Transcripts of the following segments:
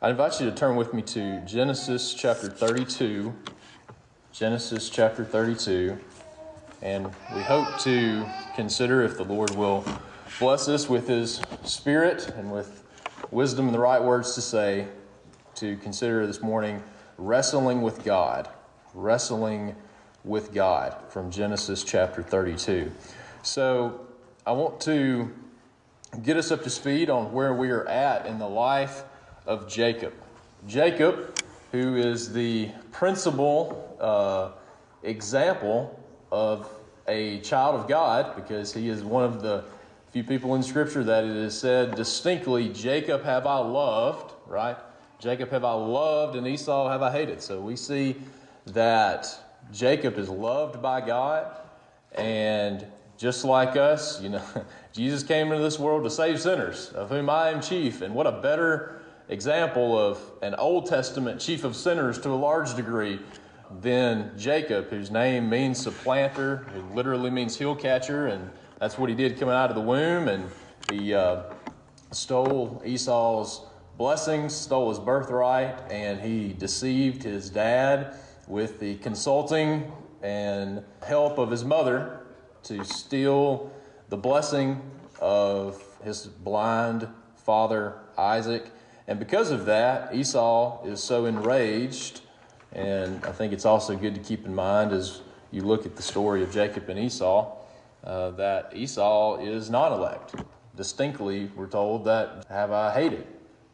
I invite you to turn with me to Genesis chapter 32. Genesis chapter 32. And we hope to consider if the Lord will bless us with His Spirit and with wisdom and the right words to say, to consider this morning wrestling with God. Wrestling with God from Genesis chapter 32. So I want to get us up to speed on where we are at in the life of Jacob. Jacob, who is the principal uh, example of a child of God, because he is one of the few people in Scripture that it is said distinctly, Jacob have I loved, right? Jacob have I loved, and Esau have I hated. So we see that Jacob is loved by God, and just like us, you know, Jesus came into this world to save sinners, of whom I am chief. And what a better example of an Old Testament chief of sinners to a large degree than Jacob, whose name means supplanter, who literally means heel catcher, and that's what he did coming out of the womb. And he uh, stole Esau's blessings, stole his birthright, and he deceived his dad with the consulting and help of his mother to steal the blessing of his blind father Isaac. And because of that, Esau is so enraged. And I think it's also good to keep in mind as you look at the story of Jacob and Esau uh, that Esau is non elect. Distinctly, we're told that have I hated.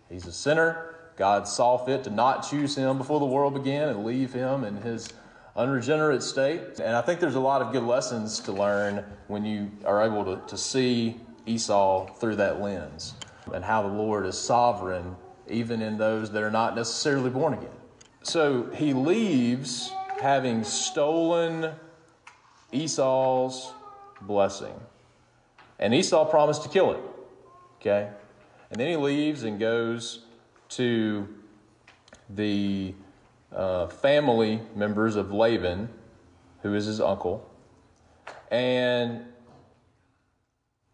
He's a sinner. God saw fit to not choose him before the world began and leave him in his unregenerate state. And I think there's a lot of good lessons to learn when you are able to, to see Esau through that lens and how the Lord is sovereign even in those that are not necessarily born again. So he leaves having stolen Esau's blessing. And Esau promised to kill him. Okay? And then he leaves and goes to the uh, family members of Laban, who is his uncle. And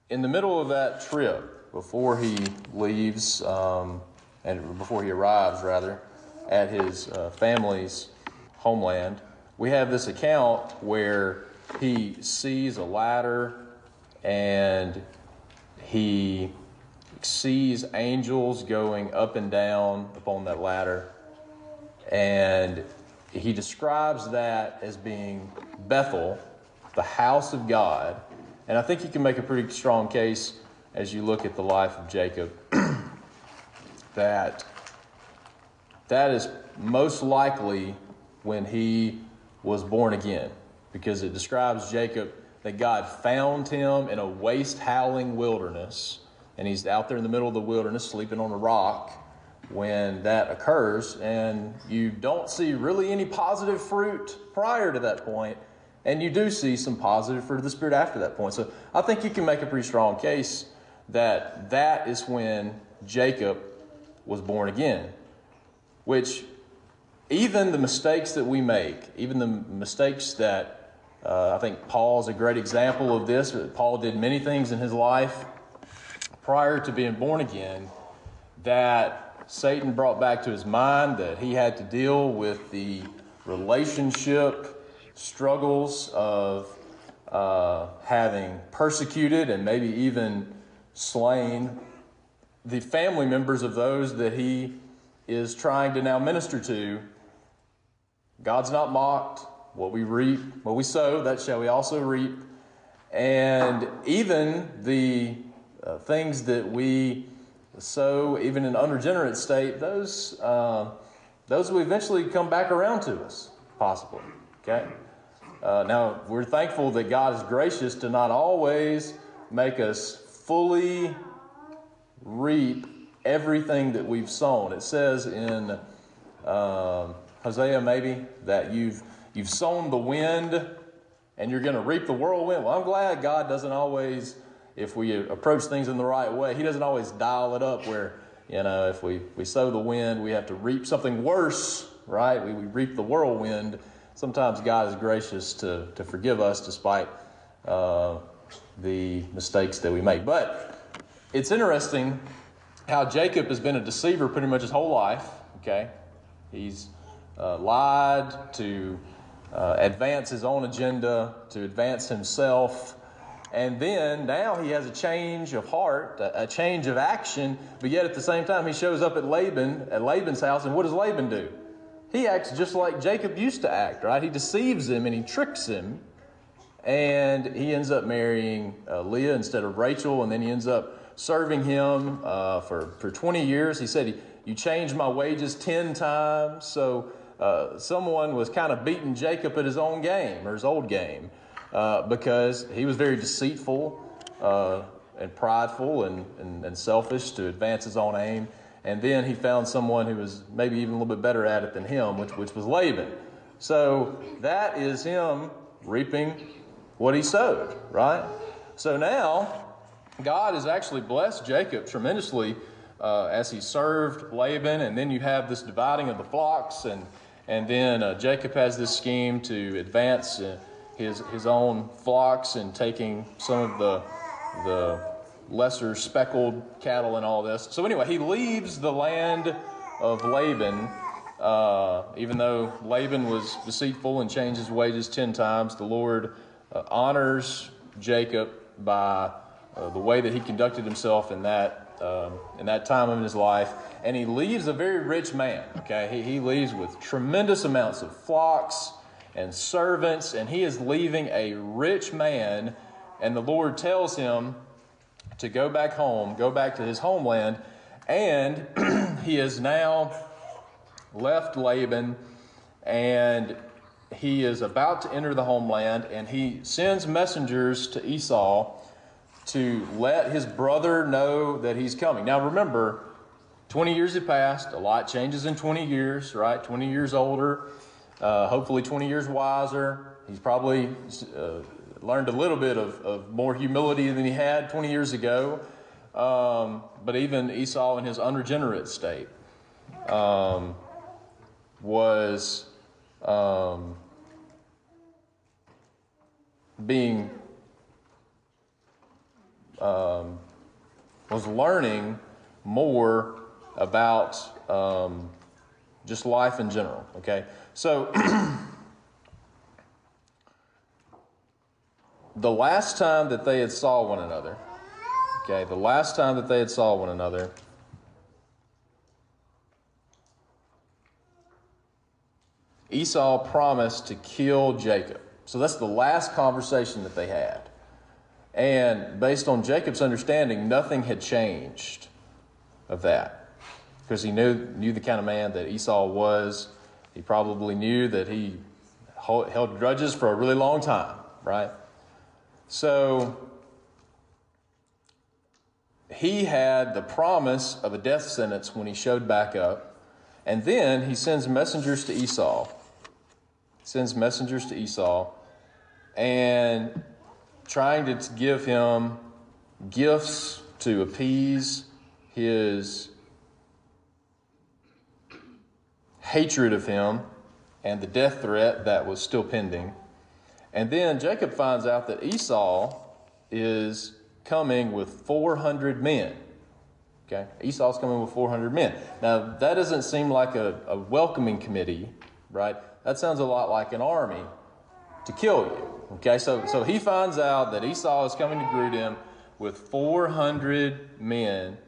in the middle of that trip, before he leaves, um, and before he arrives, rather, at his uh, family's homeland, we have this account where he sees a ladder and he sees angels going up and down upon that ladder. And he describes that as being Bethel, the house of God. And I think you can make a pretty strong case as you look at the life of Jacob that that is most likely when he was born again because it describes Jacob that God found him in a waste howling wilderness and he's out there in the middle of the wilderness sleeping on a rock when that occurs and you don't see really any positive fruit prior to that point and you do see some positive fruit of the spirit after that point. So i think you can make a pretty strong case that that is when jacob was born again, which even the mistakes that we make, even the mistakes that uh, I think Paul is a great example of this. Paul did many things in his life prior to being born again that Satan brought back to his mind that he had to deal with the relationship struggles of uh, having persecuted and maybe even slain the family members of those that he is trying to now minister to. God's not mocked. What we reap, what we sow, that shall we also reap. And even the uh, things that we sow, even in unregenerate state, those, uh, those will eventually come back around to us, possibly. Okay? Uh, now, we're thankful that God is gracious to not always make us fully reap everything that we've sown. It says in um, Hosea maybe that you've you've sown the wind and you're going to reap the whirlwind. Well, I'm glad God doesn't always, if we approach things in the right way, He doesn't always dial it up where you know if we we sow the wind, we have to reap something worse, right? We, we reap the whirlwind. Sometimes God is gracious to to forgive us despite uh, the mistakes that we make. But it's interesting how Jacob has been a deceiver pretty much his whole life. Okay, he's uh, lied to uh, advance his own agenda, to advance himself. And then now he has a change of heart, a, a change of action, but yet at the same time he shows up at Laban, at Laban's house, and what does Laban do? He acts just like Jacob used to act, right? He deceives him and he tricks him, and he ends up marrying uh, Leah instead of Rachel, and then he ends up serving him uh, for, for 20 years. He said, You changed my wages 10 times. So uh, someone was kind of beating Jacob at his own game or his old game uh, because he was very deceitful uh, and prideful and, and, and selfish to advance his own aim. And then he found someone who was maybe even a little bit better at it than him, which, which was Laban. So that is him reaping what he sowed, right? So now God has actually blessed Jacob tremendously uh, as he served Laban, and then you have this dividing of the flocks, and and then uh, Jacob has this scheme to advance uh, his his own flocks and taking some of the the lesser speckled cattle and all this. So anyway, he leaves the land of Laban. Uh, even though Laban was deceitful and changed his wages ten times, the Lord uh, honors Jacob by the way that he conducted himself in that um, in that time of his life, and he leaves a very rich man. Okay, he, he leaves with tremendous amounts of flocks and servants, and he is leaving a rich man. And the Lord tells him to go back home, go back to his homeland, and he has now left Laban and he is about to enter the homeland and he sends messengers to Esau to let his brother know that he's coming. Now, remember, 20 years have passed. A lot changes in 20 years, right? 20 years older, uh, hopefully 20 years wiser. He's probably uh, learned a little bit of, of, more humility than he had 20 years ago. Um, but even Esau, in his unregenerate state, um, was um, being um, was learning more about um, just life in general. Okay, so the last time that they had saw one another, okay, the last time that they had saw one another. Esau promised to kill Jacob. So that's the last conversation that they had. And based on Jacob's understanding, nothing had changed of that. Because he knew, knew the kind of man that Esau was. He probably knew that he held grudges for a really long time, right? So he had the promise of a death sentence when he showed back up. And then he sends messengers to Esau. Sends messengers to Esau. And trying to give him gifts to appease his hatred of him and the death threat that was still pending. And then Jacob finds out that Esau is coming with 400 men. Okay? Esau's coming with 400 men. Now, that doesn't seem like a, a welcoming committee, right? That sounds a lot like an army to kill you. Okay, so, so he finds out that Esau is coming to greet him with 400 men,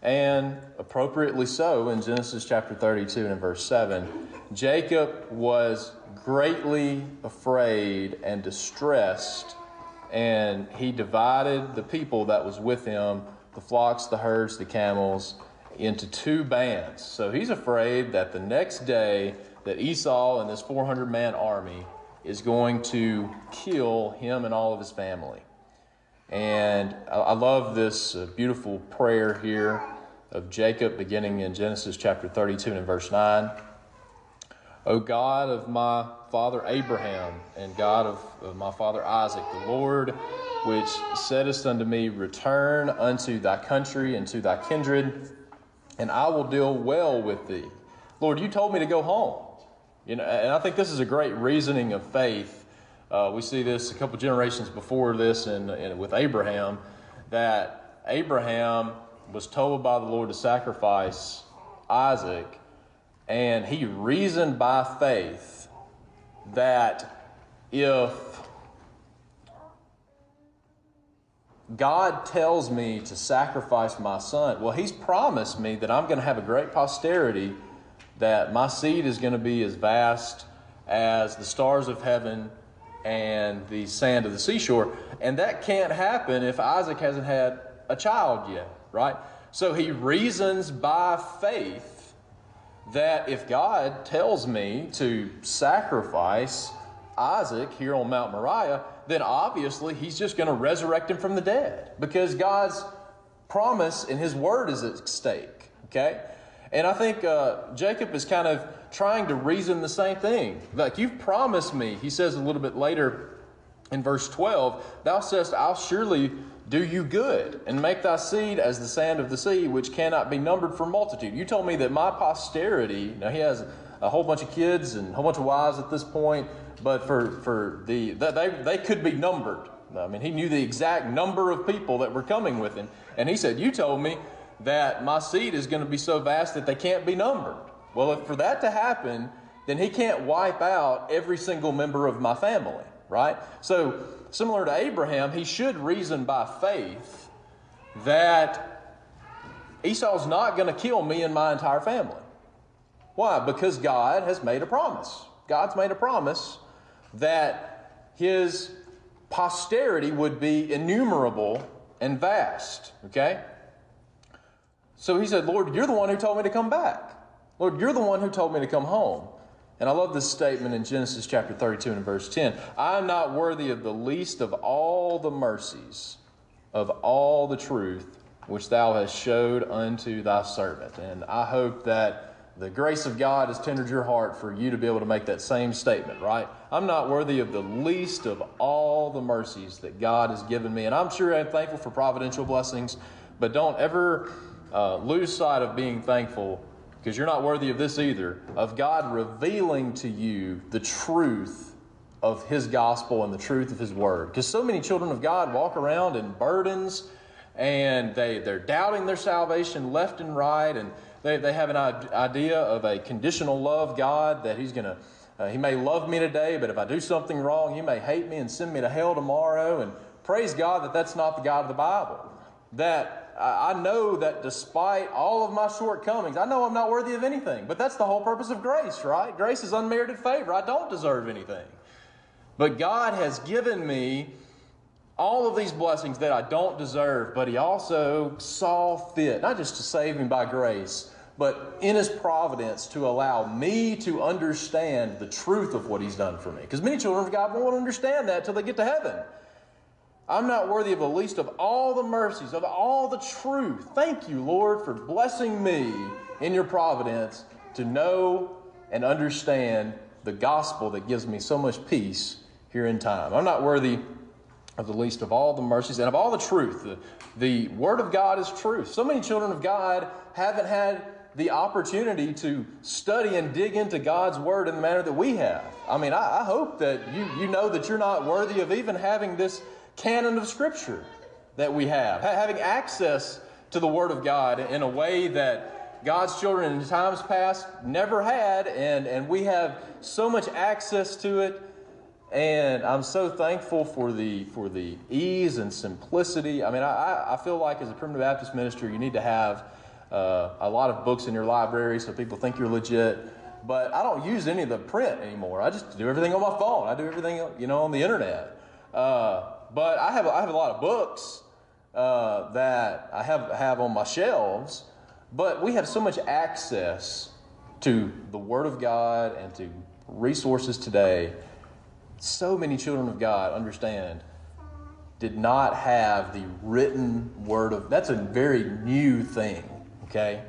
and appropriately so in Genesis chapter 32 and verse 7. Jacob was greatly afraid and distressed, and he divided the people that was with him the flocks, the herds, the camels into two bands. So he's afraid that the next day that Esau and this 400 man army is going to kill him and all of his family. And I love this uh, beautiful prayer here of Jacob, beginning in Genesis chapter 32 and verse 9. O God of my father Abraham and God of, of my father Isaac, the Lord which saidest unto me, Return unto thy country and to thy kindred, and I will deal well with thee. Lord, you told me to go home. You know, and I think this is a great reasoning of faith. Uh, we see this a couple generations before this in, with Abraham, that Abraham was told by the Lord to sacrifice Isaac, and he reasoned by faith that if God tells me to sacrifice my son, well, he's promised me that I'm going to have a great posterity, that my seed is going to be as vast as the stars of heaven and the sand of the seashore. And that can't happen if Isaac hasn't had a child yet, right? So he reasons by faith that if God tells me to sacrifice Isaac here on Mount Moriah, then obviously he's just going to resurrect him from the dead because God's promise and his word is at stake. Okay? And I think uh, Jacob is kind of trying to reason the same thing. Like, you've promised me, he says a little bit later in verse 12, Thou sayest, I'll surely do you good and make thy seed as the sand of the sea, which cannot be numbered for multitude. You told me that my posterity, now he has a whole bunch of kids and a whole bunch of wives at this point, but for, for the, they, they could be numbered. I mean, he knew the exact number of people that were coming with him. And he said, You told me that my seed is going to be so vast that they can't be numbered. Well, if for that to happen, then he can't wipe out every single member of my family, right? So, similar to Abraham, he should reason by faith that Esau's not going to kill me and my entire family. Why? Because God has made a promise. God's made a promise that his posterity would be innumerable and vast. Okay? So he said, Lord, you're the one who told me to come back. Lord, you're the one who told me to come home. And I love this statement in Genesis chapter 32 and verse 10. I am not worthy of the least of all the mercies of all the truth which thou hast showed unto thy servant. And I hope that the grace of God has tendered your heart for you to be able to make that same statement, right? I'm not worthy of the least of all the mercies that God has given me. And I'm sure I'm thankful for providential blessings, but don't ever uh, lose sight of being thankful because you're not worthy of this either of God revealing to you the truth of His gospel and the truth of His word. Because so many children of God walk around in burdens and they, they're doubting their salvation left and right and they, they have an idea of a conditional love God that He's going to, uh, He may love me today, but if I do something wrong, He may hate me and send me to hell tomorrow. And praise God that that's not the God of the Bible. That I know that despite all of my shortcomings, I know I'm not worthy of anything. But that's the whole purpose of grace, right? Grace is unmerited favor. I don't deserve anything. But God has given me all of these blessings that I don't deserve, but He also saw fit, not just to save me by grace, but in His providence to allow me to understand the truth of what He's done for me. Because many children of God won't understand that until they get to heaven. I'm not worthy of the least of all the mercies, of all the truth. Thank you, Lord, for blessing me in your providence to know and understand the gospel that gives me so much peace here in time. I'm not worthy of the least of all the mercies and of all the truth. The, the Word of God is truth. So many children of God haven't had the opportunity to study and dig into God's Word in the manner that we have. I mean, I, I hope that you, you know that you're not worthy of even having this canon of Scripture that we have, having access to the Word of God in a way that God's children in times past never had, and, and we have so much access to it. And I'm so thankful for the for the ease and simplicity. I mean, I, I feel like as a primitive Baptist minister, you need to have uh, a lot of books in your library so people think you're legit. But I don't use any of the print anymore. I just do everything on my phone. I do everything, you know, on the internet. Uh, but I have I have a lot of books uh, that I have have on my shelves. But we have so much access to the Word of God and to resources today. So many children of God understand did not have the written word of that's a very new thing okay,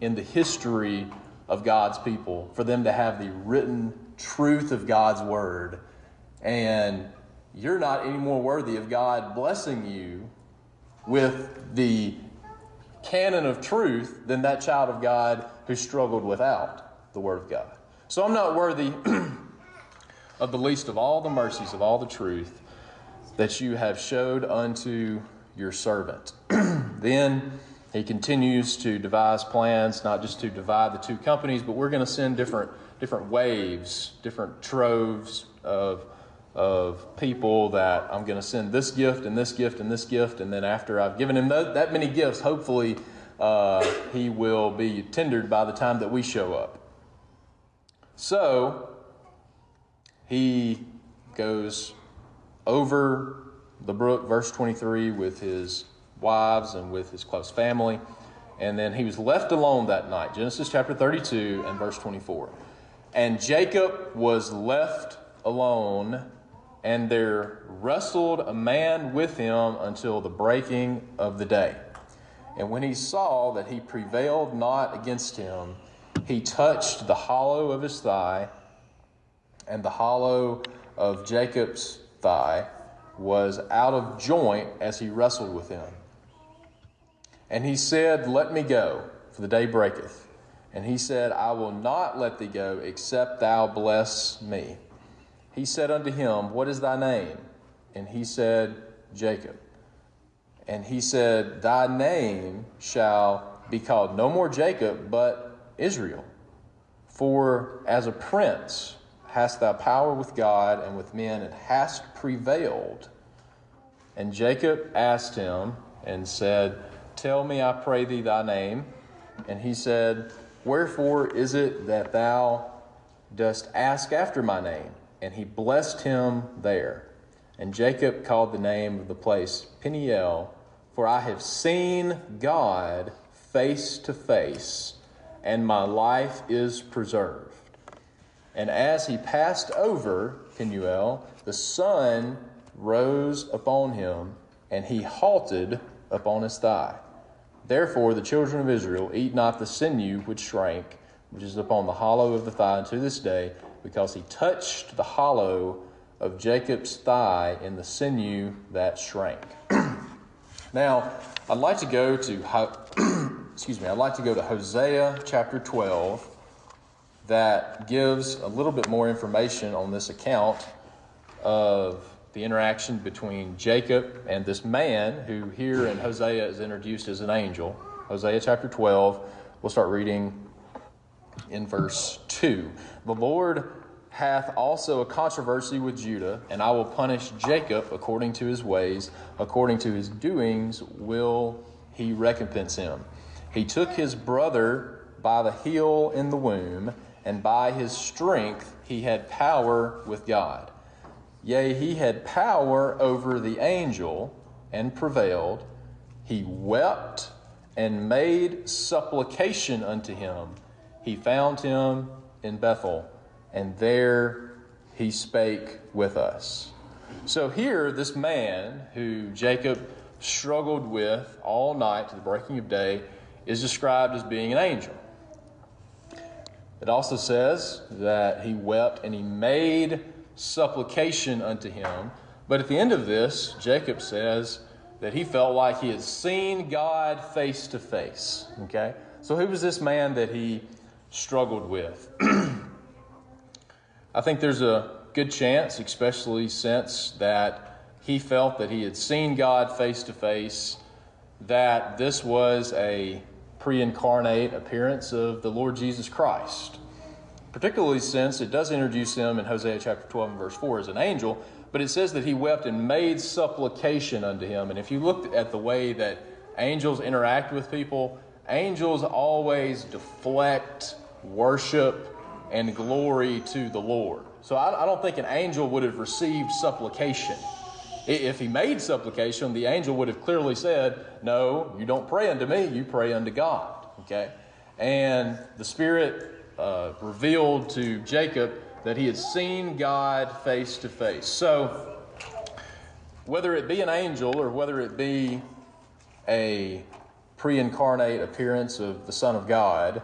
in the history of God's people, for them to have the written truth of God's word. And you're not any more worthy of God blessing you with the canon of truth than that child of God who struggled without the word of God. So I'm not worthy of the least of all the mercies of all the truth that you have showed unto your servant. then he continues to devise plans, not just to divide the two companies, but we're going to send different, different waves, different troves of, of people that I'm going to send this gift and this gift and this gift. And then after I've given him that, that many gifts, hopefully uh, he will be tendered by the time that we show up. So he goes over the brook, verse 23, with his wives and with his close family. And then he was left alone that night. Genesis chapter 32 and verse 24. And Jacob was left alone, and there wrestled a man with him until the breaking of the day. And when he saw that he prevailed not against him, he touched the hollow of his thigh, and the hollow of Jacob's thigh was out of joint as he wrestled with him. And he said, Let me go, for the day breaketh. And he said, I will not let thee go, except thou bless me. He said unto him, What is thy name? And he said, Jacob. And he said, Thy name shall be called no more Jacob, but Israel. For as a prince hast thou power with God and with men, and hast prevailed. And Jacob asked him and said, Tell me, I pray thee, thy name. And he said, Wherefore is it that thou dost ask after my name? And he blessed him there. And Jacob called the name of the place Peniel, for I have seen God face to face, and my life is preserved. And as he passed over Peniel, the sun rose upon him, and he halted upon his thigh. Therefore, the children of Israel eat not the sinew which shrank, which is upon the hollow of the thigh unto this day, because he touched the hollow of Jacob's thigh in the sinew that shrank. now, I'd like to go to excuse me. I'd like to go to Hosea chapter 12 that gives a little bit more information on this account of the interaction between Jacob and this man, who here in Hosea is introduced as an angel. Hosea chapter 12, we'll start reading in verse 2. The Lord hath also a controversy with Judah, and I will punish Jacob according to his ways, according to his doings will he recompense him. He took his brother by the heel in the womb, and by his strength he had power with God. Yea, he had power over the angel and prevailed. He wept and made supplication unto him. He found him in Bethel, and there he spake with us. So here, this man who Jacob struggled with all night to the breaking of day is described as being an angel. It also says that he wept and he made supplication unto him. But at the end of this, Jacob says that he felt like he had seen God face to face. Okay? So who was this man that he struggled with? I think there's a good chance, especially since that he felt that he had seen God face to face, that this was a pre incarnate appearance of the Lord Jesus Christ particularly since it does introduce him in Hosea chapter 12 and verse 4 as an angel, but it says that he wept and made supplication unto him. And if you look at the way that angels interact with people, angels always deflect worship and glory to the Lord. So I, I don't think an angel would have received supplication. If he made supplication, the angel would have clearly said, No, you don't pray unto me, you pray unto God. Okay? And the Spirit uh, revealed to Jacob that he had seen God face to face. So, whether it be an angel or whether it be a pre incarnate appearance of the Son of God,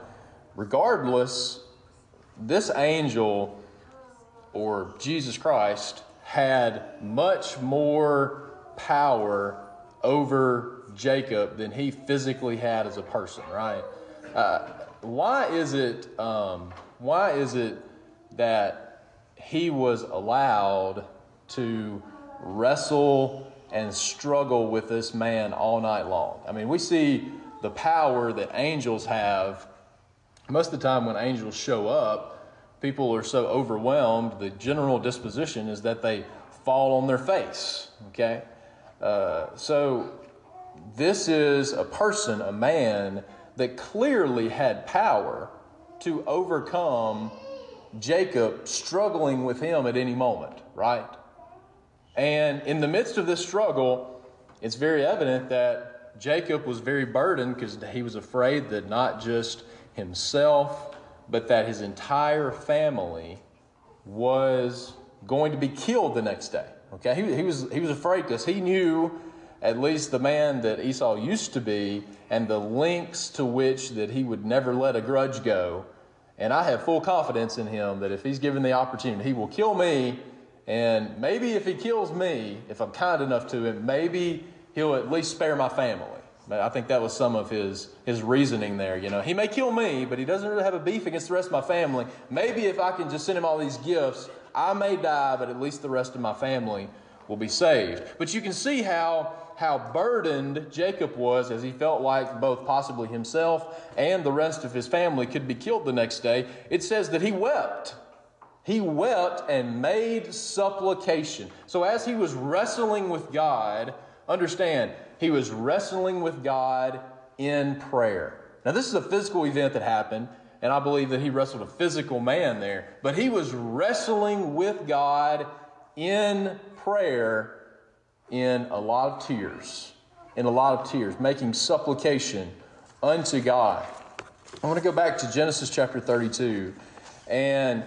regardless, this angel or Jesus Christ had much more power over Jacob than he physically had as a person, right? Uh, why is it? Um, why is it that he was allowed to wrestle and struggle with this man all night long? I mean, we see the power that angels have. Most of the time, when angels show up, people are so overwhelmed. The general disposition is that they fall on their face. Okay, uh, so this is a person, a man that clearly had power to overcome Jacob struggling with him at any moment, right? And in the midst of this struggle, it's very evident that Jacob was very burdened because he was afraid that not just himself, but that his entire family was going to be killed the next day. Okay, he, he was, he was afraid because he knew at least the man that Esau used to be and the lengths to which that he would never let a grudge go. And I have full confidence in him that if he's given the opportunity, he will kill me. And maybe if he kills me, if I'm kind enough to him, maybe he'll at least spare my family. I think that was some of his, his reasoning there. You know, he may kill me, but he doesn't really have a beef against the rest of my family. Maybe if I can just send him all these gifts, I may die, but at least the rest of my family will be saved. But you can see how, how burdened Jacob was as he felt like both possibly himself and the rest of his family could be killed the next day. It says that he wept. He wept and made supplication. So as he was wrestling with God, understand, he was wrestling with God in prayer. Now, this is a physical event that happened, and I believe that he wrestled a physical man there, but he was wrestling with God in prayer in a lot of tears, in a lot of tears, making supplication unto God. I want to go back to Genesis chapter 32, and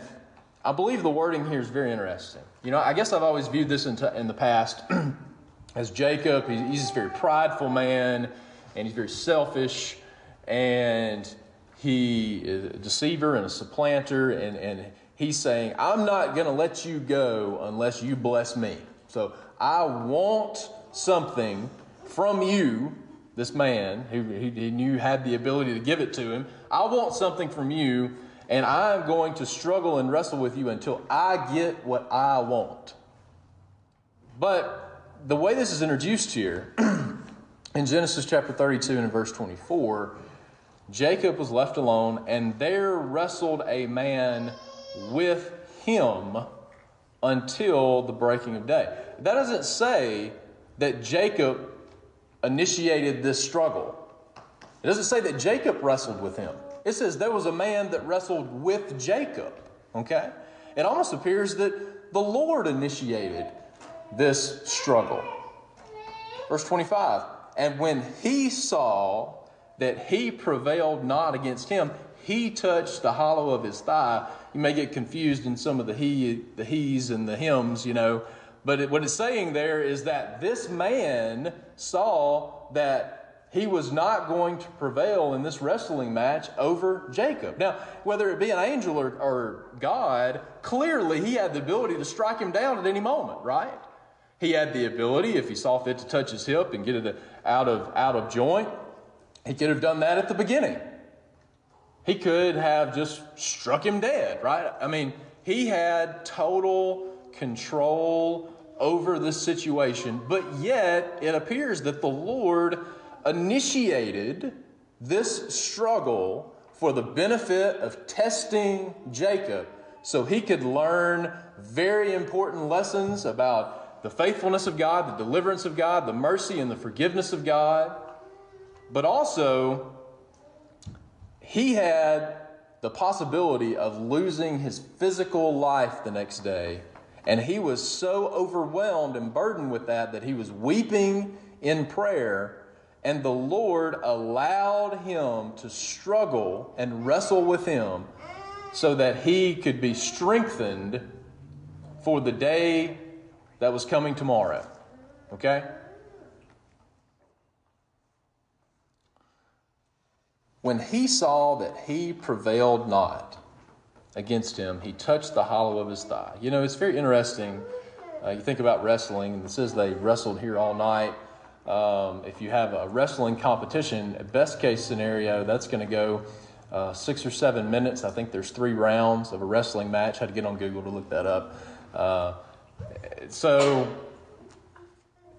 I believe the wording here is very interesting. You know, I guess I've always viewed this in, t- in the past as Jacob. He's this very prideful man, and he's very selfish, and he is a deceiver and a supplanter, and, and he's saying, I'm not going to let you go unless you bless me. So I want something from you, this man who he knew had the ability to give it to him. I want something from you, and I'm going to struggle and wrestle with you until I get what I want. But the way this is introduced here, in Genesis chapter 32 and verse 24, Jacob was left alone, and there wrestled a man with him until the breaking of day. That doesn't say that Jacob initiated this struggle. It doesn't say that Jacob wrestled with him. It says there was a man that wrestled with Jacob. Okay? It almost appears that the Lord initiated this struggle. Verse 25 And when he saw that he prevailed not against him, he touched the hollow of his thigh. You may get confused in some of the he, the he's and the hymns, you know. But it, what it's saying there is that this man saw that he was not going to prevail in this wrestling match over Jacob. Now, whether it be an angel or, or God, clearly he had the ability to strike him down at any moment, right? He had the ability, if he saw fit to touch his hip and get it uh, out of, out of joint, he could have done that at the beginning. He could have just struck him dead, right? I mean, he had total control over this situation, but yet it appears that the Lord initiated this struggle for the benefit of testing Jacob so he could learn very important lessons about the faithfulness of God, the deliverance of God, the mercy and the forgiveness of God, but also he had the possibility of losing his physical life the next day. And he was so overwhelmed and burdened with that that he was weeping in prayer. And the Lord allowed him to struggle and wrestle with him so that he could be strengthened for the day that was coming tomorrow. Okay? when he saw that he prevailed not against him, he touched the hollow of his thigh. You know, it's very interesting. Uh, you think about wrestling, and it says they wrestled here all night. Um, if you have a wrestling competition, best case scenario, that's going to go uh, six or seven minutes. I think there's three rounds of a wrestling match. I had to get on Google to look that up. Uh, so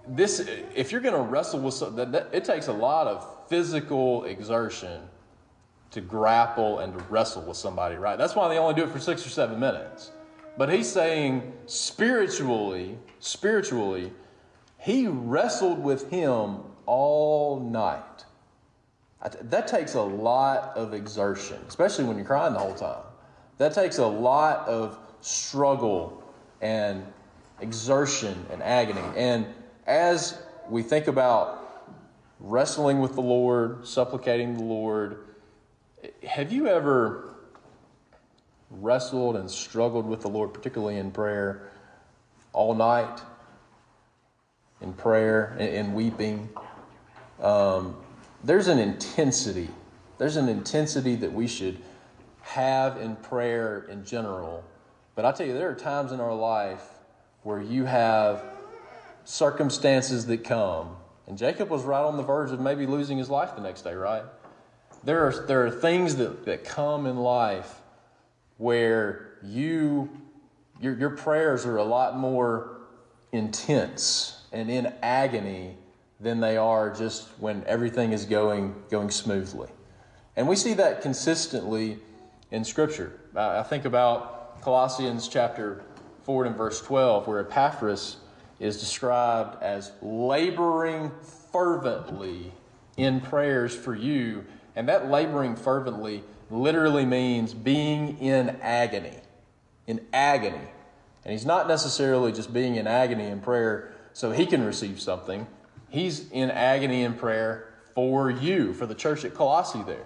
this, if you're going to wrestle with something, that, it takes a lot of physical exertion to grapple and to wrestle with somebody, right? That's why they only do it for six or seven minutes. But he's saying spiritually, spiritually, he wrestled with him all night. That takes a lot of exertion, especially when you're crying the whole time. That takes a lot of struggle and exertion and agony. And as we think about wrestling with the Lord, supplicating the Lord, have you ever wrestled and struggled with the Lord, particularly in prayer, all night? In prayer, in, weeping? Um, there's an intensity. There's an intensity that we should have in prayer in general. But I tell you, there are times in our life where you have circumstances that come. And Jacob was right on the verge of maybe losing his life the next day, right? There are, there are things that, that come in life where you your, your prayers are a lot more intense and in agony than they are just when everything is going going smoothly. And we see that consistently in Scripture. I think about Colossians chapter 4 and verse 12, where Epaphras is described as laboring fervently in prayers for you and that laboring fervently literally means being in agony. In agony. And he's not necessarily just being in agony in prayer so he can receive something. He's in agony in prayer for you, for the church at Colossae there.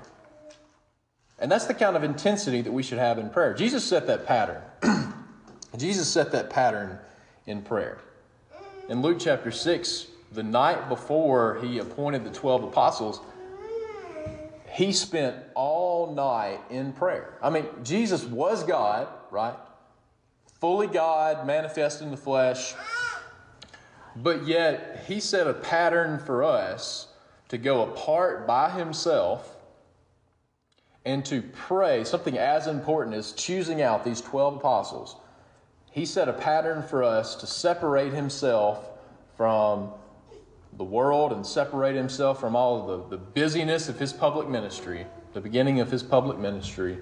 And that's the kind of intensity that we should have in prayer. Jesus set that pattern. Jesus set that pattern in prayer. In Luke chapter 6, the night before he appointed the 12 apostles, he spent all night in prayer. I mean, Jesus was God, right? Fully God, manifest in the flesh. But yet, he set a pattern for us to go apart by himself and to pray something as important as choosing out these 12 apostles. He set a pattern for us to separate himself from the world and separate himself from all the, the busyness of his public ministry, the beginning of his public ministry,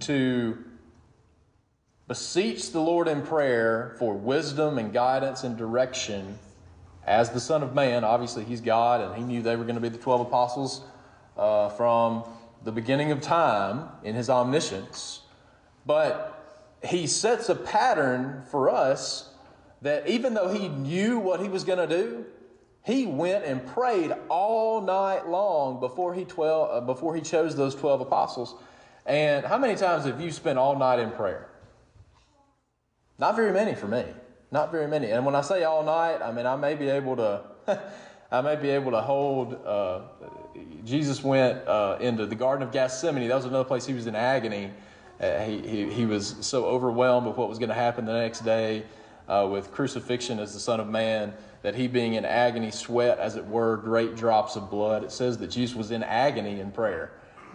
to beseech the Lord in prayer for wisdom and guidance and direction as the Son of Man. Obviously, he's God, and he knew they were going to be the 12 apostles uh, from the beginning of time in his omniscience. But he sets a pattern for us that even though he knew what he was going to do, he went and prayed all night long before he, 12, uh, before he chose those 12 apostles. And how many times have you spent all night in prayer? Not very many for me. Not very many. And when I say all night, I mean I may be able to, I may be able to hold. Uh, Jesus went uh, into the Garden of Gethsemane. That was another place he was in agony. Uh, he, he, he was so overwhelmed with what was going to happen the next day uh, with crucifixion as the Son of Man that he being in agony sweat, as it were, great drops of blood. It says that Jesus was in agony in prayer.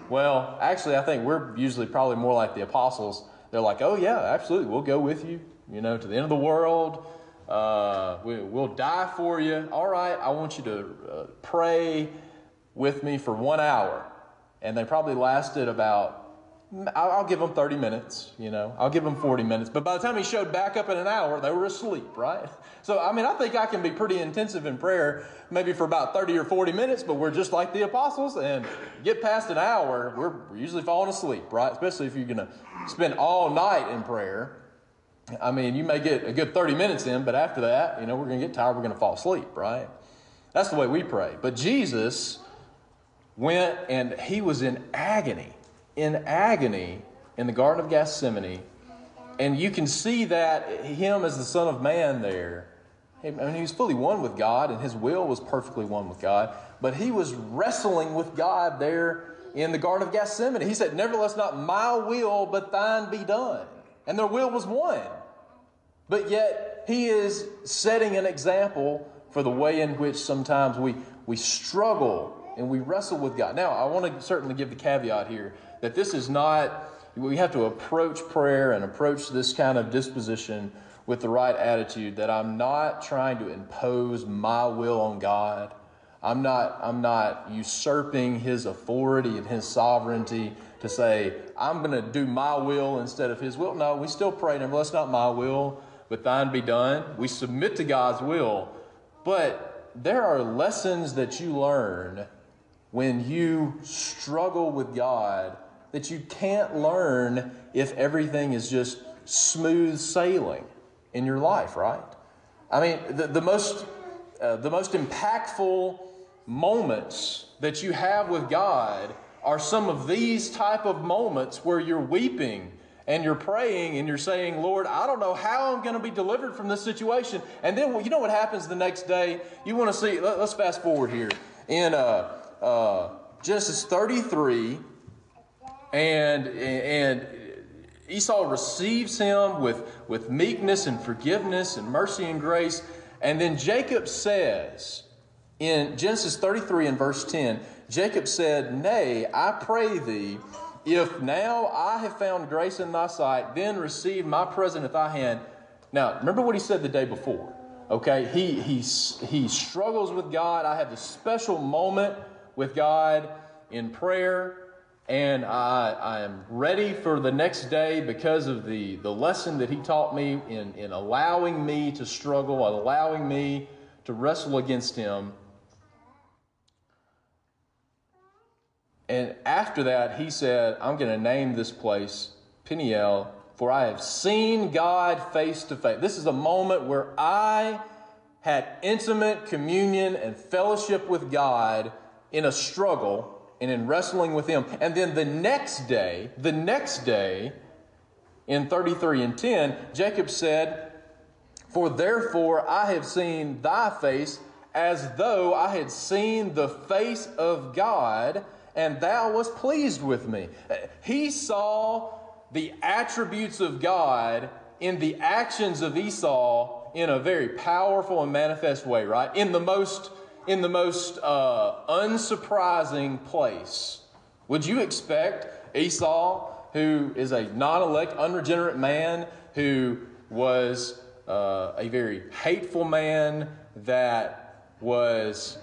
Well, actually, I think we're usually probably more like the apostles. They're like, oh, yeah, absolutely, we'll go with you, you know, to the end of the world. Uh, we, will die for you. All right, I want you to uh, pray with me for one hour. And they probably lasted about I'll give them 30 minutes, you know, I'll give them 40 minutes. But by the time he showed back up in an hour, they were asleep, right? So, I mean, I think I can be pretty intensive in prayer, maybe for about 30 or 40 minutes, but we're just like the apostles and get past an hour, we're usually falling asleep, right? Especially if you're going to spend all night in prayer. I mean, you may get a good 30 minutes in, but after that, you know, we're going to get tired, we're going to fall asleep, right? That's the way we pray. But Jesus went and he was in agony in agony in the Garden of Gethsemane. And you can see that him as the Son of Man there. I mean, he was fully one with God, and his will was perfectly one with God. But he was wrestling with God there in the Garden of Gethsemane. He said, Nevertheless, not my will, but thine be done. And their will was one. But yet, he is setting an example for the way in which sometimes we, we struggle and we wrestle with God. Now, I want to certainly give the caveat here that this is not, we have to approach prayer and approach this kind of disposition with the right attitude that I'm not trying to impose my will on God. I'm not, I'm not usurping his authority and his sovereignty to say, I'm going to do my will instead of his will. No, we still pray, nevertheless, not my will, but thine be done. We submit to God's will. But there are lessons that you learn when you struggle with God that you can't learn if everything is just smooth sailing in your life, right? I mean, the, the most uh, the most impactful moments that you have with God are some of these type of moments where you're weeping and you're praying and you're saying, Lord, I don't know how I'm going to be delivered from this situation. And then you know what happens the next day? You want to see, let, us fast forward here. In uh, uh, Genesis 33, and, and Esau receives him with, with meekness and forgiveness and mercy and grace. And then Jacob says, in Genesis 33 and verse 10, Jacob said, Nay, I pray thee, if now I have found grace in thy sight, then receive my present at thy hand. Now, remember what he said the day before. Okay, he, he, he struggles with God. I have this special moment with God in prayer, and I, I am ready for the next day because of the, the lesson that he taught me in, in allowing me to struggle, allowing me to wrestle against him. And after that, he said, I'm going to name this place Peniel, for I have seen God face to face. This is a moment where I had intimate communion and fellowship with God in a struggle and in wrestling with Him. And then the next day, the next day, in 33 and 10, Jacob said, For therefore I have seen thy face as though I had seen the face of God and thou wast pleased with me. He saw the attributes of God in the actions of Esau in a very powerful and manifest way, right? In the most, in the most uh, unsurprising place. Would you expect Esau, who is a non elect, unregenerate man, who was uh, a very hateful man that was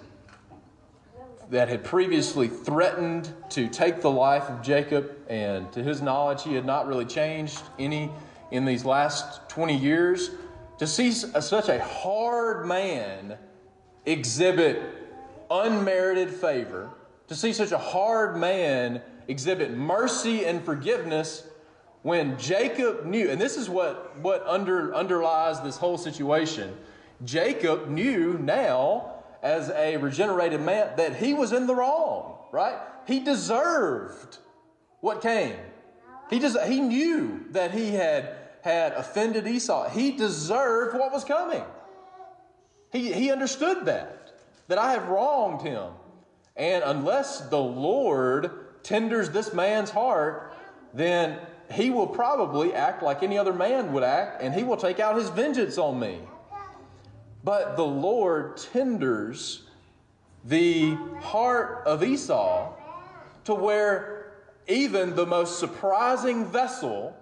that had previously threatened to take the life of Jacob, and to his knowledge, he had not really changed any in these last 20 years. To see such a hard man exhibit unmerited favor, to see such a hard man exhibit mercy and forgiveness when Jacob knew, and this is what, what under, underlies this whole situation. Jacob knew now as a regenerated man that he was in the wrong, right? He deserved what came. He just he knew that he had had offended Esau. He deserved what was coming. He, he understood that, that I have wronged him. And unless the Lord tenders this man's heart, then he will probably act like any other man would act, and he will take out his vengeance on me. But the Lord tenders the heart of Esau to where even the most surprising vessel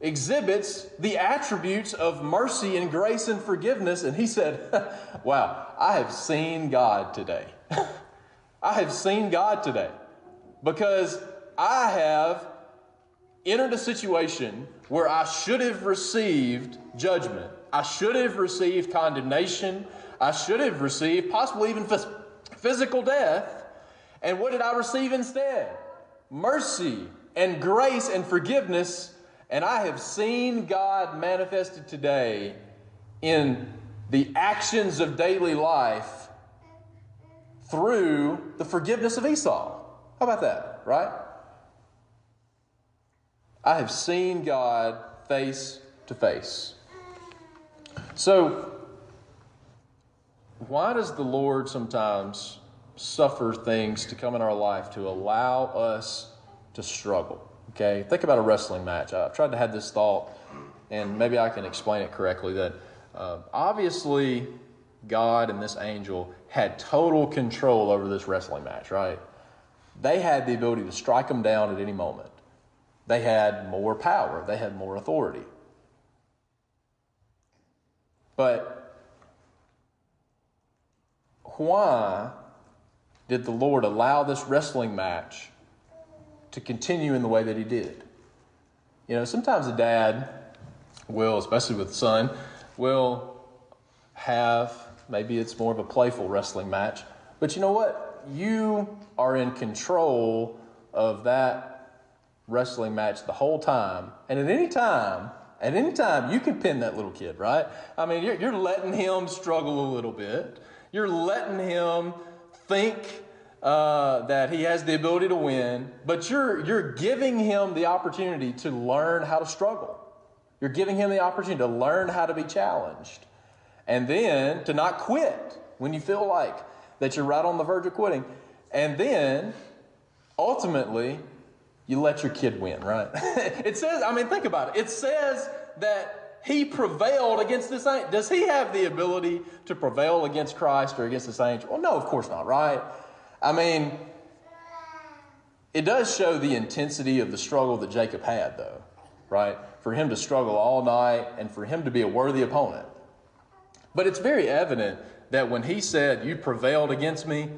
exhibits the attributes of mercy and grace and forgiveness. And he said, Wow, I have seen God today. I have seen God today because I have entered a situation where I should have received judgment I should have received condemnation. I should have received possibly even phys- physical death. And what did I receive instead? Mercy and grace and forgiveness. And I have seen God manifested today in the actions of daily life through the forgiveness of Esau. How about that, right? I have seen God face to face. So, why does the Lord sometimes suffer things to come in our life to allow us to struggle. Okay, think about a wrestling match. I've tried to have this thought, and maybe I can explain it correctly. That uh, obviously God and this angel had total control over this wrestling match, right? They had the ability to strike them down at any moment. They had more power, they had more authority. But why did the Lord allow this wrestling match to continue in the way that He did? You know, sometimes a dad will, especially with the son, will have maybe it's more of a playful wrestling match, but you know what? You are in control of that wrestling match the whole time, and at any time, at any time, you can pin that little kid, right? I mean, you're, you're letting him struggle a little bit. You're letting him think uh, that he has the ability to win, but you're, you're giving him the opportunity to learn how to struggle. You're giving him the opportunity to learn how to be challenged. And then to not quit when you feel like that you're right on the verge of quitting. And then ultimately, you let your kid win, right? it says, I mean, think about it. It says that he prevailed against this angel. Does he have the ability to prevail against Christ or against this angel? Well, no, of course not, right? I mean, it does show the intensity of the struggle that Jacob had, though, right? For him to struggle all night and for him to be a worthy opponent. But it's very evident that when he said, You prevailed against me,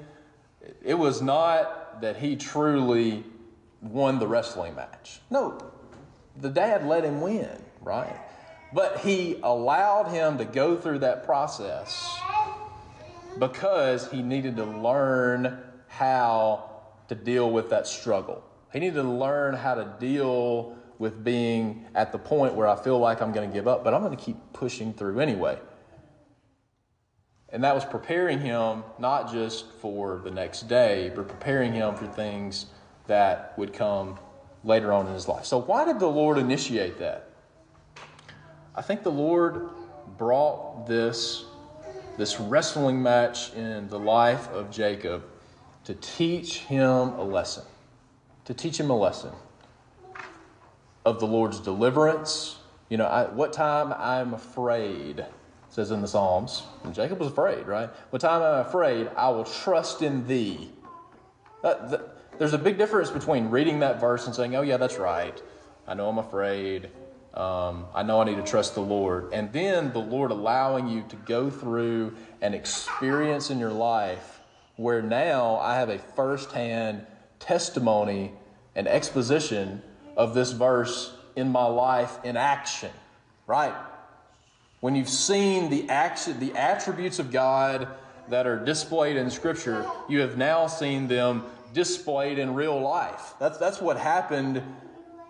it was not that he truly won the wrestling match. No, the dad let him win, right? But he allowed him to go through that process because he needed to learn how to deal with that struggle. He needed to learn how to deal with being at the point where I feel like I'm going to give up, but I'm going to keep pushing through anyway. And that was preparing him not just for the next day, but preparing him for things that would come later on in his life. So, why did the Lord initiate that? I think the Lord brought this, this wrestling match in the life of Jacob to teach him a lesson. To teach him a lesson of the Lord's deliverance. You know, I, what time I'm afraid says in the Psalms. And Jacob was afraid, right? What time I'm afraid, I will trust in thee. That, that, there's a big difference between reading that verse and saying, oh, yeah, that's right. I know I'm afraid. Um, I know I need to trust the Lord. And then the Lord allowing you to go through an experience in your life where now I have a firsthand testimony and exposition of this verse in my life in action, right? When you've seen the action, the attributes of God that are displayed in Scripture, you have now seen them displayed in real life. That's, that's what happened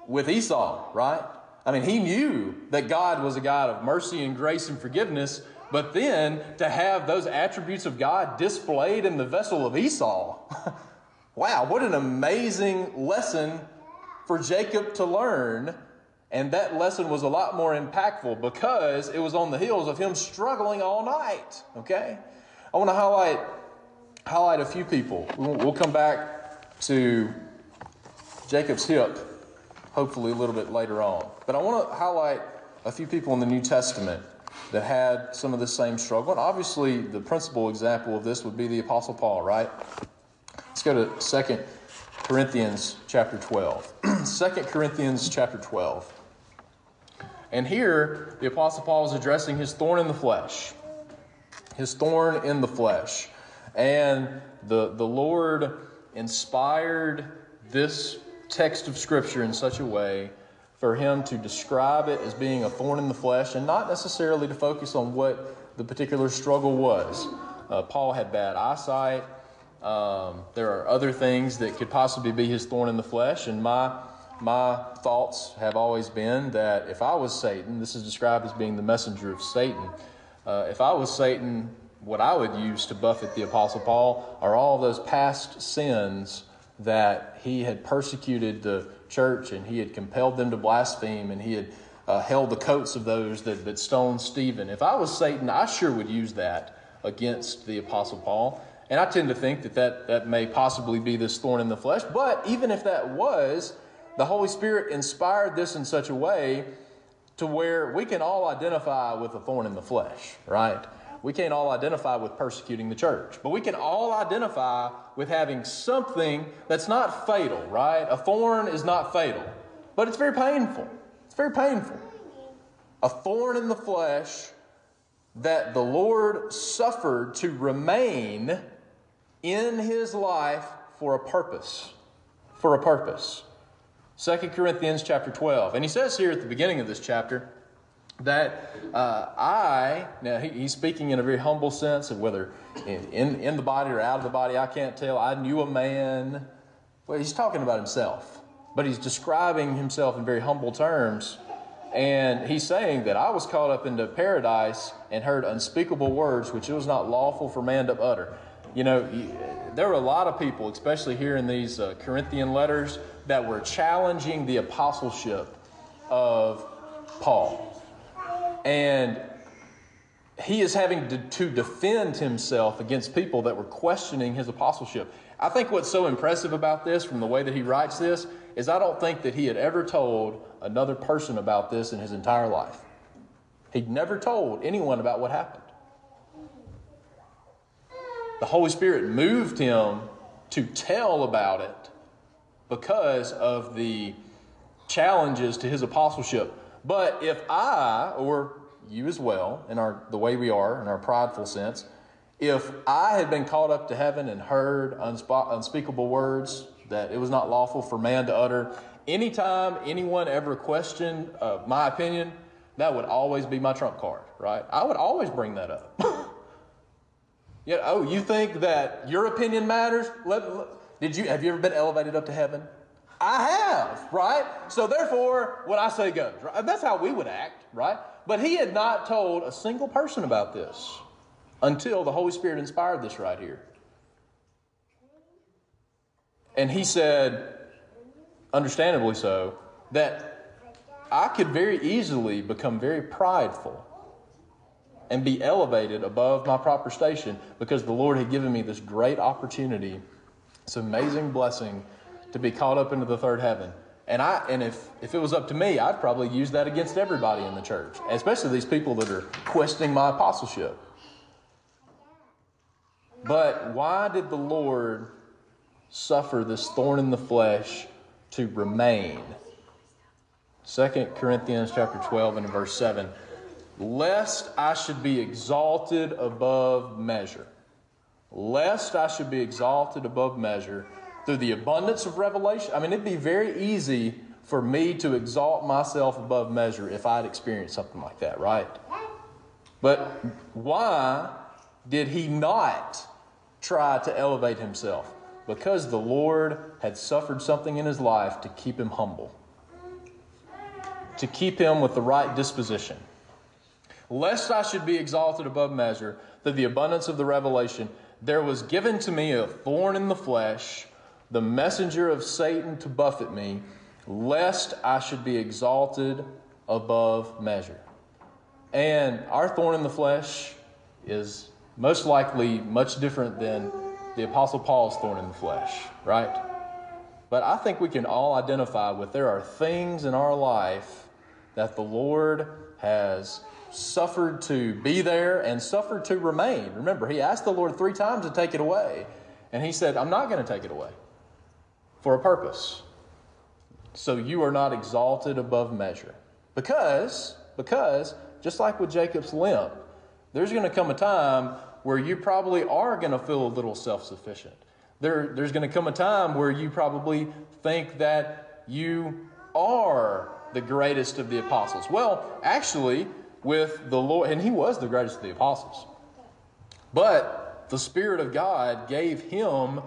with Esau, right? I mean, he knew that God was a God of mercy and grace and forgiveness, but then to have those attributes of God displayed in the vessel of Esau, wow, what an amazing lesson for Jacob to learn and that lesson was a lot more impactful because it was on the heels of him struggling all night. Okay? I want to highlight, highlight a few people. We'll come back to Jacob's hip, hopefully a little bit later on. But I want to highlight a few people in the New Testament that had some of the same struggle. And obviously, the principal example of this would be the Apostle Paul, right? Let's go to 2 Corinthians chapter 12. 2 Corinthians chapter 12. And here, the Apostle Paul is addressing his thorn in the flesh. His thorn in the flesh. And the, the Lord inspired this text of Scripture in such a way for him to describe it as being a thorn in the flesh and not necessarily to focus on what the particular struggle was. Uh, Paul had bad eyesight. Um, there are other things that could possibly be his thorn in the flesh, and my my thoughts have always been that if I was Satan, this is described as being the messenger of Satan. Uh, if I was Satan, what I would use to buffet the Apostle Paul are all those past sins that he had persecuted the church and he had compelled them to blaspheme and he had uh, held the coats of those that, that stoned Stephen. If I was Satan, I sure would use that against the Apostle Paul. And I tend to think that, that that may possibly be this thorn in the flesh. But even if that was, the Holy Spirit inspired this in such a way to where we can all identify with a thorn in the flesh, right? We can't all identify with persecuting the church, but we can all identify with having something that's not fatal, right? A thorn is not fatal, but it's very painful. It's very painful. A thorn in the flesh that the Lord suffered to remain in his life for a purpose. For a purpose. 2 Corinthians chapter 12. And he says here at the beginning of this chapter that uh, I, now he, he's speaking in a very humble sense of whether in, in the body or out of the body, I can't tell. I knew a man. Well, he's talking about himself, but he's describing himself in very humble terms. And he's saying that I was caught up into paradise and heard unspeakable words which it was not lawful for man to utter. You know, there were a lot of people, especially here in these uh, Corinthian letters, that were challenging the apostleship of Paul. And he is having to, to, defend himself against people that were questioning his apostleship. I think what's so impressive about this, from the way that he writes this, is I don't think that he had ever told another person about this in his entire life. He'd never told anyone about what happened. The Holy Spirit moved him to tell about it because of the challenges to his apostleship. But if I, or you as well, in our the way we are, in our prideful sense, if I had been caught up to heaven and heard unspeakable words that it was not lawful for man to utter, anytime anyone ever questioned uh, my opinion, that would always be my trump card, right? I would always bring that up. Yeah. oh, you think that your opinion matters? Let, let, did you have you ever been elevated up to heaven? I have, right? So therefore, what I say goes. Right? That's how we would act, right? But he had not told a single person about this until the Holy Spirit inspired this right here. And he said, understandably so, that I could very easily become very prideful and be elevated above my proper station because the Lord had given me this great opportunity, this amazing blessing to be caught up into the third heaven. And I and if if it was up to me, I'd probably use that against everybody in the church, especially these people that are questioning my apostleship. But why did the Lord suffer this thorn in the flesh to remain? 2 Corinthians chapter 12 and verse 7 lest I should be exalted above measure. Lest I should be exalted above measure through the abundance of revelation. I mean, it'd be very easy for me to exalt myself above measure if I'd experienced something like that, right? But why did he not try to elevate himself? Because the Lord had suffered something in his life to keep him humble, to keep him with the right disposition lest I should be exalted above measure through the abundance of the revelation, there was given to me a thorn in the flesh, the messenger of Satan to buffet me, lest I should be exalted above measure. And our thorn in the flesh is most likely much different than the Apostle Paul's thorn in the flesh, right? But I think we can all identify with there are things in our life that the Lord has suffered to be there and suffered to remain. Remember, he asked the Lord three times to take it away, and he said, I'm not going to take it away for a purpose. So you are not exalted above measure. Because, because, just like with Jacob's limp, there's going to come a time where you probably are going to feel a little self sufficient. There, there's going to come a time where you probably think that you are the greatest of the apostles. Well, actually, with the Lord, and he was the greatest of the apostles. But the Spirit of God gave him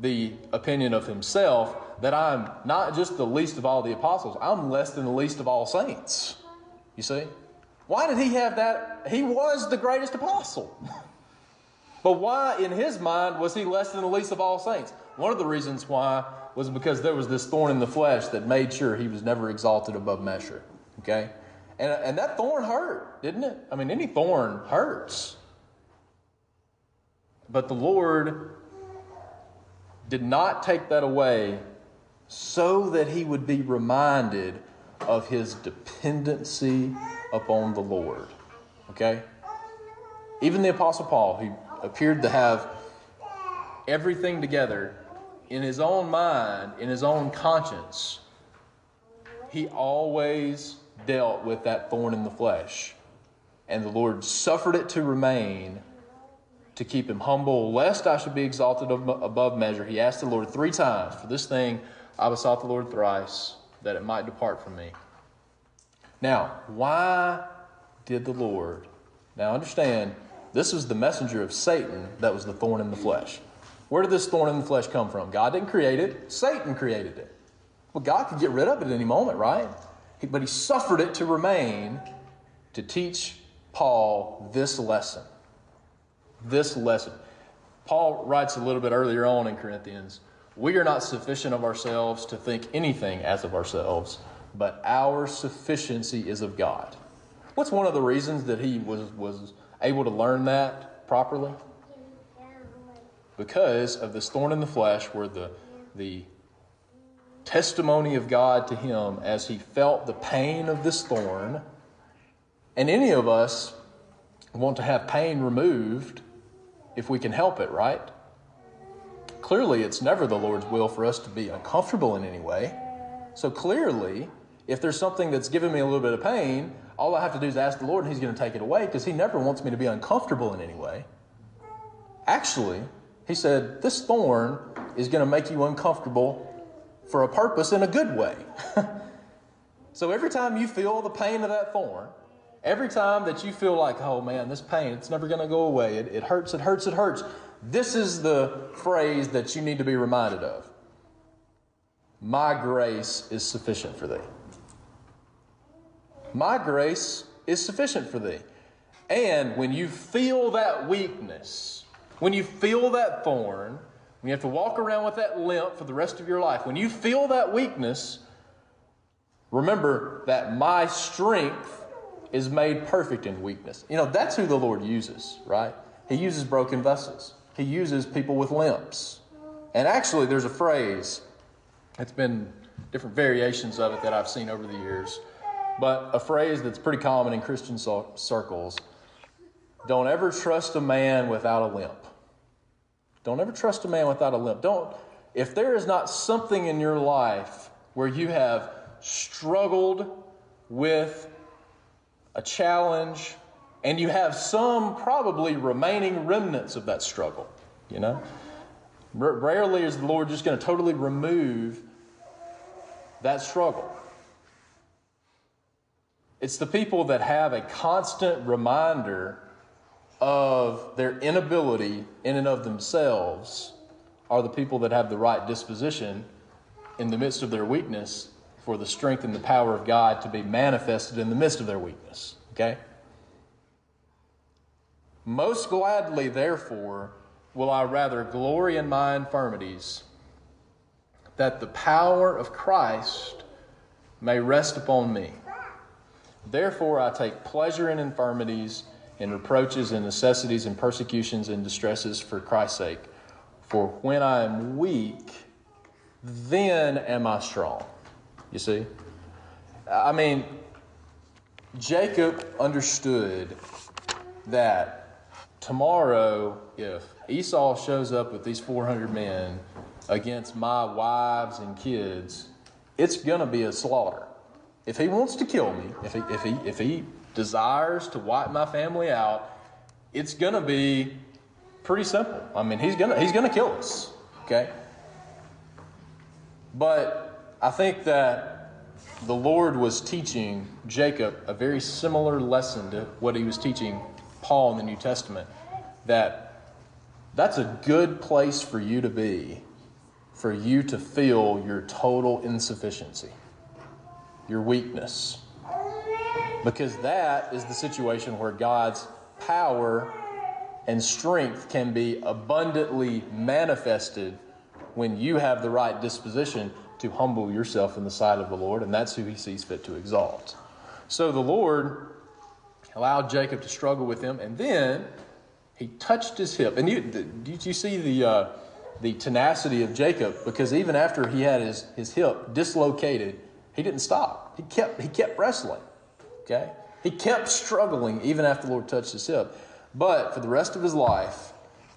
the opinion of himself that I'm not just the least of all the apostles, I'm less than the least of all saints. You see? Why did he have that? He was the greatest apostle. but why, in his mind, was he less than the least of all saints? One of the reasons why was because there was this thorn in the flesh that made sure he was never exalted above measure. Okay? And, and that thorn hurt, didn't it? I mean, any thorn hurts. But the Lord did not take that away so that he would be reminded of his dependency upon the Lord. Okay? Even the Apostle Paul, who appeared to have everything together in his own mind, in his own conscience, he always dealt with that thorn in the flesh. And the Lord suffered it to remain to keep him humble, lest I should be exalted above measure. He asked the Lord three times, For this thing I besought the Lord thrice, that it might depart from me. Now, why did the Lord? Now, understand, this was the messenger of Satan that was the thorn in the flesh. Where did this thorn in the flesh come from? God didn't create it, Satan created it. Well, God could get rid of it at any moment, right? But he suffered it to remain to teach Paul this lesson. This lesson. Paul writes a little bit earlier on in Corinthians We are not sufficient of ourselves to think anything as of ourselves, but our sufficiency is of God. What's one of the reasons that he was, was able to learn that properly? Because of this thorn in the flesh, where the, the testimony of God to him as he felt the pain of this thorn. And any of us want to have pain removed if we can help it, right? Clearly, it's never the Lord's will for us to be uncomfortable in any way. So clearly, if there's something that's giving me a little bit of pain, all I have to do is ask the Lord and He's going to take it away because He never wants me to be uncomfortable in any way. Actually, He said, This thorn is going to make you uncomfortable for a purpose in a good way. so every time you feel the pain of that thorn, every time that you feel like, oh man, this pain, it's never going to go away, it, it hurts, it hurts, it hurts, this is the phrase that you need to be reminded of My grace is sufficient for thee. My grace is sufficient for thee. And when you feel that weakness, when you feel that thorn, when you have to walk around with that limp for the rest of your life, when you feel that weakness, remember that my strength is made perfect in weakness. You know, that's who the Lord uses, right? He uses broken vessels, He uses people with limps. And actually, there's a phrase, it's been different variations of it that I've seen over the years but a phrase that's pretty common in Christian circles don't ever trust a man without a limp. Don't ever trust a man without a limp. Don't, if there is not something in your life where you have struggled with a challenge and you have some probably remaining remnants of that struggle, you know? Rarely is the Lord just going to totally remove that struggle. It's the people that have a constant reminder of their inability in and of themselves are the people that have the right disposition in the midst of their weakness for the strength and the power of God to be manifested in the midst of their weakness. Okay? Most gladly, therefore, will I rather glory in my infirmities, that the power of Christ may rest upon me. Therefore, I take pleasure in infirmities, in reproaches, and necessities, and persecutions, and distresses for Christ's sake. For when I am weak, then am I strong. You see? I mean, Jacob understood that tomorrow, if Esau shows up with these 400 men against my wives and kids, it's going to be a slaughter if he wants to kill me, if he, if he, if he desires to wipe my family out, it's going to be pretty simple. I mean, he's going to, he's going to kill us. Okay? But I think that the Lord was teaching Jacob a very similar lesson to what he was teaching Paul in the New Testament that that's a good place for you to be, for you to feel your total insufficiency your weakness. Because that is the situation where God's power and strength can be abundantly manifested when you have the right disposition to humble yourself in the sight of the Lord, and that's who he sees fit to exalt. So the Lord allowed Jacob to struggle with him, and then He touched his hip. And you, did you see the, uh, the tenacity of Jacob? Because even after he had his, his hip dislocated, he didn't stop. He kept, he kept wrestling. Okay? He kept struggling even after the Lord touched his hip. But for the rest of his life,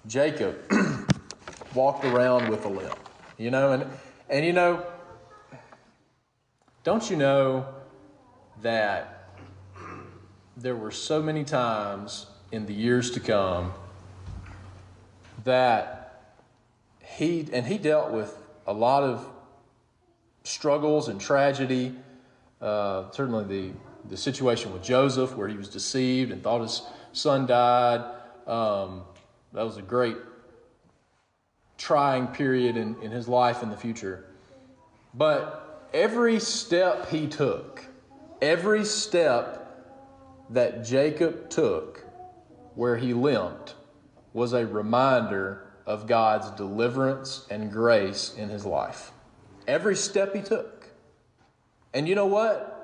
Jacob walked around with a limp. You know, and, and you know, don't you know that there were so many times in the years to come that he, and he dealt with a lot of struggles and tragedy. Uh, certainly, the, the situation with Joseph, where he was deceived and thought his son died. Um, that was a great trying period in, in his life in the future. But every step he took, every step that Jacob took where he limped was a reminder of God's deliverance and grace in his life. Every step he took. And you know what?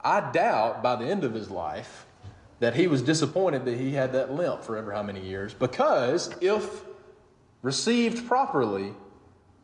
I doubt by the end of his life that he was disappointed that he had that limp for ever how many years because if received properly,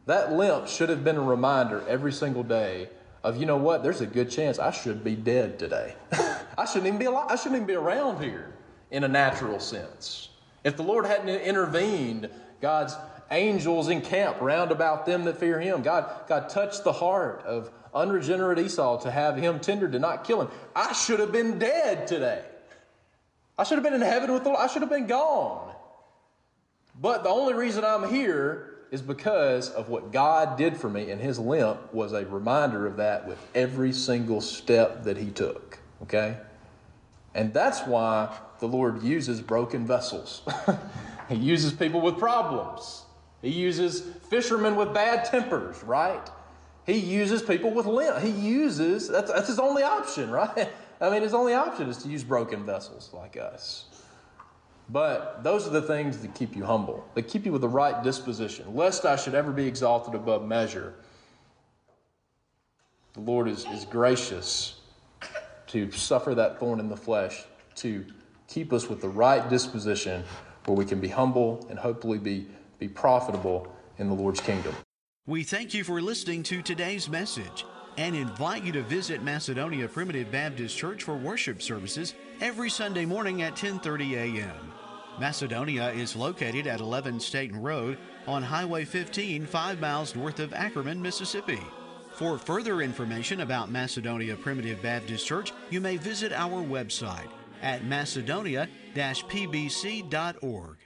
that limp should have been a reminder every single day of, you know what, there's a good chance I should be dead today. I shouldn't even be alive. I shouldn't even be around here in a natural sense. If the Lord hadn't intervened, God's angels encamp round about them that fear him. God, God touched the heart of unregenerate Esau to have him tender to not kill him. I should have been dead today. I should have been in heaven with the Lord. I should have been gone. But the only reason I'm here is because of what God did for me, and his limp was a reminder of that with every single step that he took. Okay? And that's why the Lord uses broken vessels. he uses people with problems. He uses fishermen with bad tempers, right? He uses people with limp. He uses, that's, that's his only option, right? I mean, his only option is to use broken vessels like us. But those are the things that keep you humble, that keep you with the right disposition. Lest I should ever be exalted above measure, the Lord is, is gracious to suffer that thorn in the flesh, to keep us with the right disposition where we can be humble and hopefully be, be profitable in the Lord's kingdom. We thank you for listening to today's message and invite you to visit Macedonia Primitive Baptist Church for worship services every Sunday morning at 10:30 a.m. Macedonia is located at 11 Staten Road on Highway 15, 5 miles north of Ackerman, Mississippi. For further information about Macedonia Primitive Baptist Church, you may visit our website at macedonia-pbc.org.